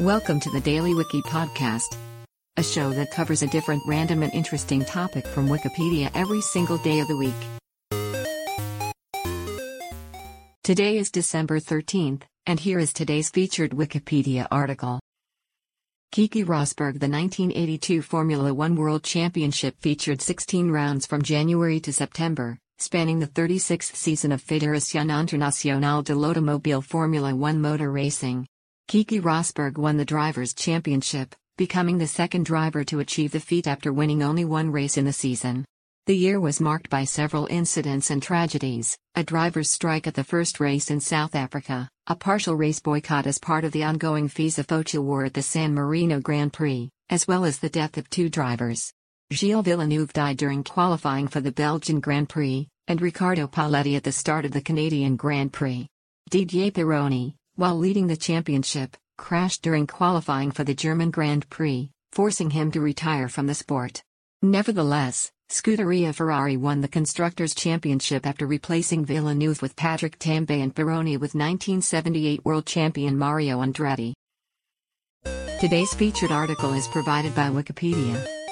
Welcome to the Daily Wiki Podcast, a show that covers a different random and interesting topic from Wikipedia every single day of the week. Today is December 13th, and here is today's featured Wikipedia article. Keke Rosberg The 1982 Formula One World Championship featured 16 rounds from January to September, spanning the 36th season of Fédération Internationale de l'Automobile Formula One motor racing. Keke Rosberg won the Drivers' Championship, becoming the second driver to achieve the feat after winning only one race in the season. The year was marked by several incidents and tragedies a driver's strike at the first race in South Africa, a partial race boycott as part of the ongoing FISA FOCA War at the San Marino Grand Prix, as well as the death of two drivers. Gilles Villeneuve died during qualifying for the Belgian Grand Prix, and Riccardo Paletti at the start of the Canadian Grand Prix. Didier Pironi, while leading the championship, crashed during qualifying for the German Grand Prix, forcing him to retire from the sport. Nevertheless, Scuderia Ferrari won the Constructors' Championship after replacing Villeneuve with Patrick Tambay and Pironi with 1978 world champion Mario Andretti. Today's featured article is provided by Wikipedia.